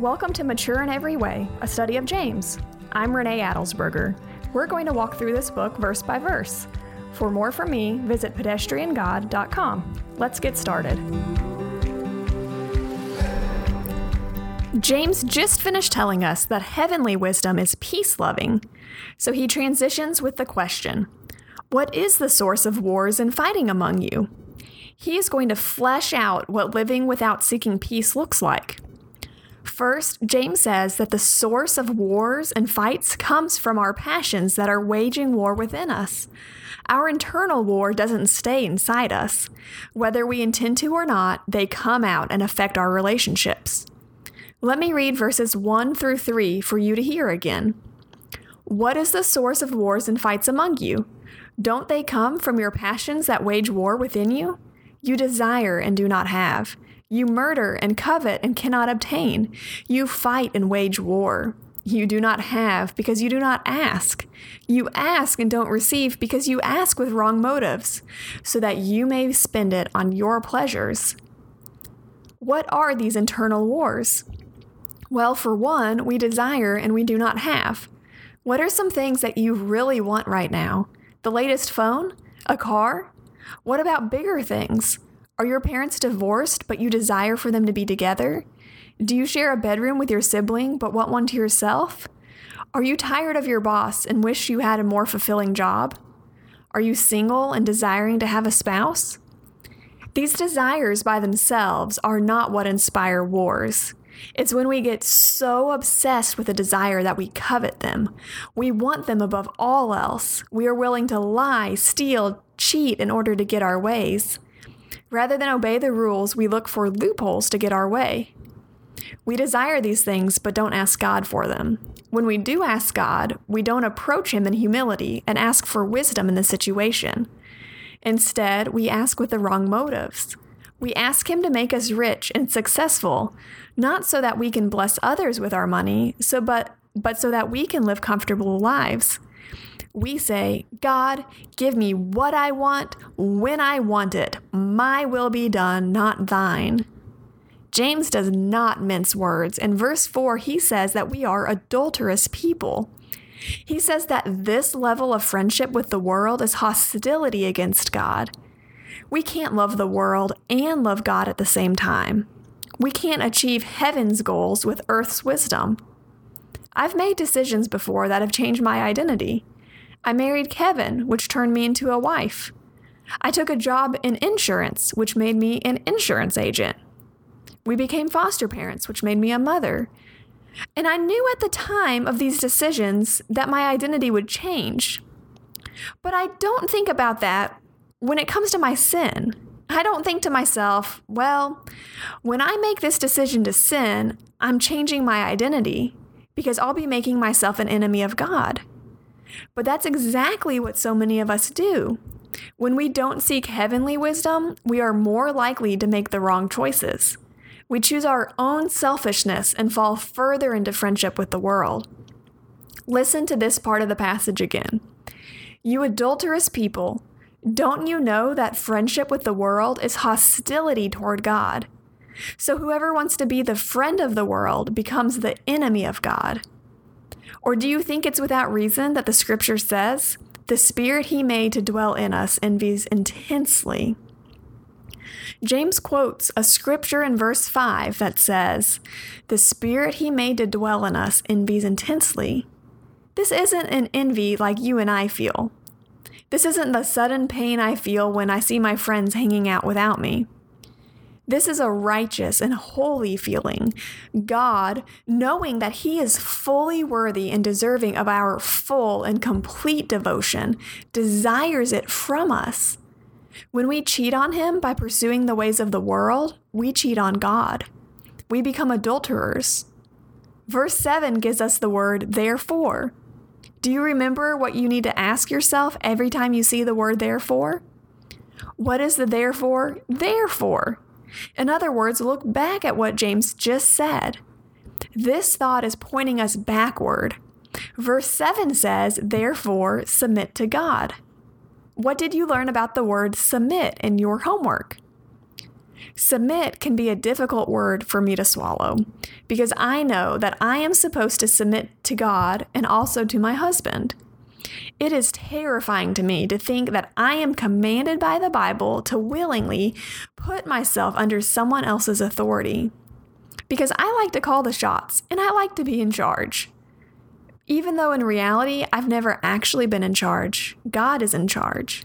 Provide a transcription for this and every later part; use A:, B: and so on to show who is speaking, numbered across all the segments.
A: Welcome to Mature in Every Way, a study of James. I'm Renee Adelsberger. We're going to walk through this book verse by verse. For more from me, visit pedestriangod.com. Let's get started. James just finished telling us that heavenly wisdom is peace loving. So he transitions with the question What is the source of wars and fighting among you? He is going to flesh out what living without seeking peace looks like. First, James says that the source of wars and fights comes from our passions that are waging war within us. Our internal war doesn't stay inside us. Whether we intend to or not, they come out and affect our relationships. Let me read verses 1 through 3 for you to hear again. What is the source of wars and fights among you? Don't they come from your passions that wage war within you? You desire and do not have. You murder and covet and cannot obtain. You fight and wage war. You do not have because you do not ask. You ask and don't receive because you ask with wrong motives, so that you may spend it on your pleasures. What are these internal wars? Well, for one, we desire and we do not have. What are some things that you really want right now? The latest phone? A car? What about bigger things? Are your parents divorced, but you desire for them to be together? Do you share a bedroom with your sibling, but want one to yourself? Are you tired of your boss and wish you had a more fulfilling job? Are you single and desiring to have a spouse? These desires by themselves are not what inspire wars. It's when we get so obsessed with a desire that we covet them. We want them above all else. We are willing to lie, steal, cheat in order to get our ways. Rather than obey the rules, we look for loopholes to get our way. We desire these things, but don't ask God for them. When we do ask God, we don't approach Him in humility and ask for wisdom in the situation. Instead, we ask with the wrong motives. We ask Him to make us rich and successful, not so that we can bless others with our money, so but but so that we can live comfortable lives we say, God, give me what I want when I want it. My will be done, not thine. James does not mince words. In verse 4, he says that we are adulterous people. He says that this level of friendship with the world is hostility against God. We can't love the world and love God at the same time. We can't achieve heaven's goals with earth's wisdom. I've made decisions before that have changed my identity. I married Kevin, which turned me into a wife. I took a job in insurance, which made me an insurance agent. We became foster parents, which made me a mother. And I knew at the time of these decisions that my identity would change. But I don't think about that when it comes to my sin. I don't think to myself, well, when I make this decision to sin, I'm changing my identity because I'll be making myself an enemy of God. But that's exactly what so many of us do. When we don't seek heavenly wisdom, we are more likely to make the wrong choices. We choose our own selfishness and fall further into friendship with the world. Listen to this part of the passage again. You adulterous people, don't you know that friendship with the world is hostility toward God? So whoever wants to be the friend of the world becomes the enemy of God. Or do you think it's without reason that the scripture says, The spirit he made to dwell in us envies intensely? James quotes a scripture in verse 5 that says, The spirit he made to dwell in us envies intensely. This isn't an envy like you and I feel. This isn't the sudden pain I feel when I see my friends hanging out without me. This is a righteous and holy feeling. God, knowing that He is fully worthy and deserving of our full and complete devotion, desires it from us. When we cheat on Him by pursuing the ways of the world, we cheat on God. We become adulterers. Verse 7 gives us the word therefore. Do you remember what you need to ask yourself every time you see the word therefore? What is the therefore? Therefore. In other words, look back at what James just said. This thought is pointing us backward. Verse 7 says, Therefore, submit to God. What did you learn about the word submit in your homework? Submit can be a difficult word for me to swallow because I know that I am supposed to submit to God and also to my husband. It is terrifying to me to think that I am commanded by the Bible to willingly put myself under someone else's authority. Because I like to call the shots and I like to be in charge. Even though in reality, I've never actually been in charge, God is in charge.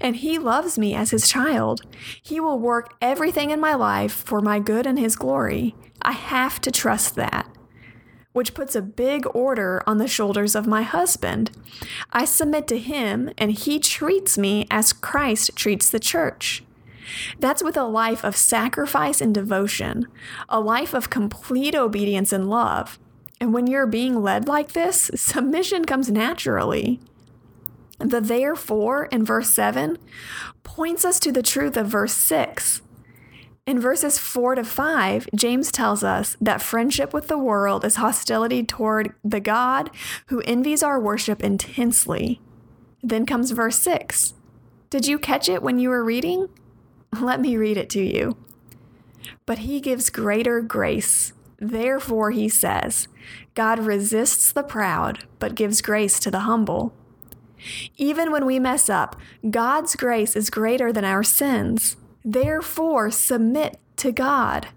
A: And He loves me as His child. He will work everything in my life for my good and His glory. I have to trust that which puts a big order on the shoulders of my husband. I submit to him, and he treats me as Christ treats the church. That's with a life of sacrifice and devotion, a life of complete obedience and love. And when you're being led like this, submission comes naturally. The therefore in verse 7 points us to the truth of verse 6 in verses 4 to 5, James tells us that friendship with the world is hostility toward the God who envies our worship intensely. Then comes verse 6. Did you catch it when you were reading? Let me read it to you. But he gives greater grace. Therefore, he says, God resists the proud, but gives grace to the humble. Even when we mess up, God's grace is greater than our sins. Therefore, submit to God.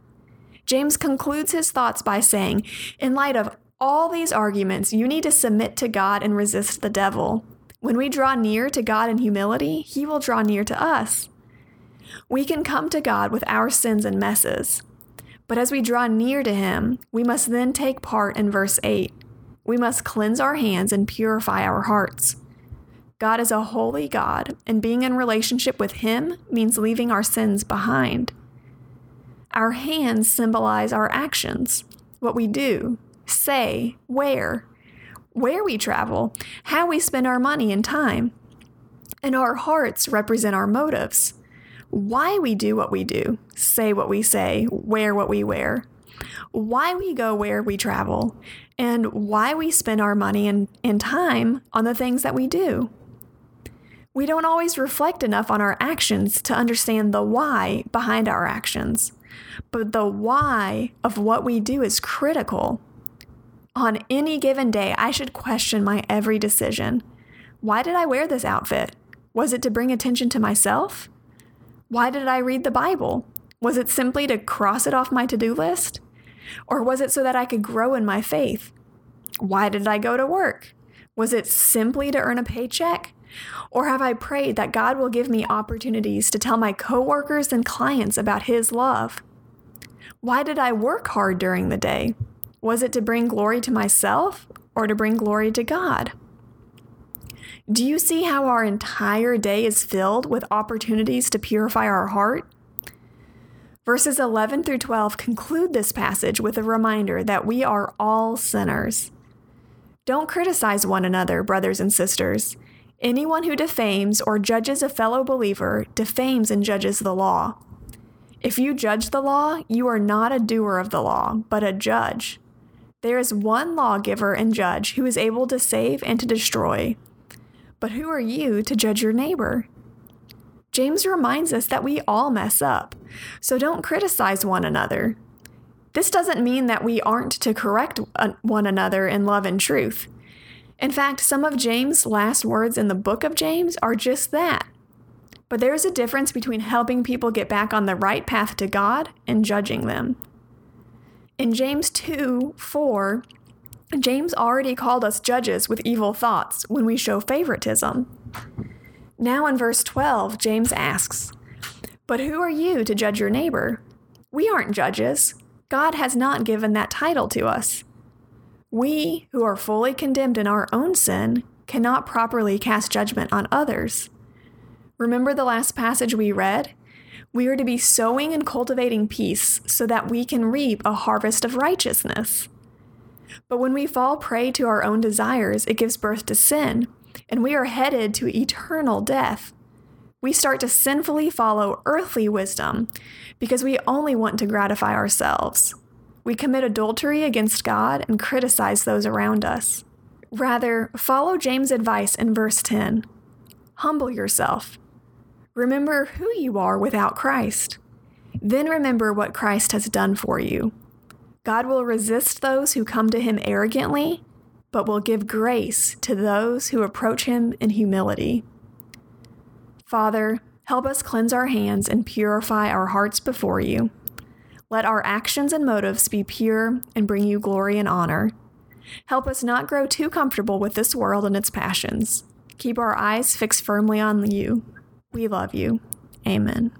A: James concludes his thoughts by saying, In light of all these arguments, you need to submit to God and resist the devil. When we draw near to God in humility, he will draw near to us. We can come to God with our sins and messes. But as we draw near to him, we must then take part in verse 8. We must cleanse our hands and purify our hearts. God is a holy God, and being in relationship with Him means leaving our sins behind. Our hands symbolize our actions, what we do, say, where, where we travel, how we spend our money and time. And our hearts represent our motives, why we do what we do, say what we say, wear what we wear, why we go where we travel, and why we spend our money and, and time on the things that we do. We don't always reflect enough on our actions to understand the why behind our actions. But the why of what we do is critical. On any given day, I should question my every decision. Why did I wear this outfit? Was it to bring attention to myself? Why did I read the Bible? Was it simply to cross it off my to do list? Or was it so that I could grow in my faith? Why did I go to work? Was it simply to earn a paycheck? Or have I prayed that God will give me opportunities to tell my coworkers and clients about His love? Why did I work hard during the day? Was it to bring glory to myself or to bring glory to God? Do you see how our entire day is filled with opportunities to purify our heart? Verses 11 through 12 conclude this passage with a reminder that we are all sinners. Don't criticize one another, brothers and sisters. Anyone who defames or judges a fellow believer defames and judges the law. If you judge the law, you are not a doer of the law, but a judge. There is one lawgiver and judge who is able to save and to destroy. But who are you to judge your neighbor? James reminds us that we all mess up, so don't criticize one another. This doesn't mean that we aren't to correct uh, one another in love and truth. In fact, some of James' last words in the book of James are just that. But there is a difference between helping people get back on the right path to God and judging them. In James 2 4, James already called us judges with evil thoughts when we show favoritism. Now in verse 12, James asks, But who are you to judge your neighbor? We aren't judges. God has not given that title to us. We, who are fully condemned in our own sin, cannot properly cast judgment on others. Remember the last passage we read? We are to be sowing and cultivating peace so that we can reap a harvest of righteousness. But when we fall prey to our own desires, it gives birth to sin, and we are headed to eternal death. We start to sinfully follow earthly wisdom because we only want to gratify ourselves we commit adultery against God and criticize those around us. Rather, follow James' advice in verse 10 Humble yourself. Remember who you are without Christ. Then remember what Christ has done for you. God will resist those who come to him arrogantly, but will give grace to those who approach him in humility. Father, help us cleanse our hands and purify our hearts before you. Let our actions and motives be pure and bring you glory and honor. Help us not grow too comfortable with this world and its passions. Keep our eyes fixed firmly on you. We love you. Amen.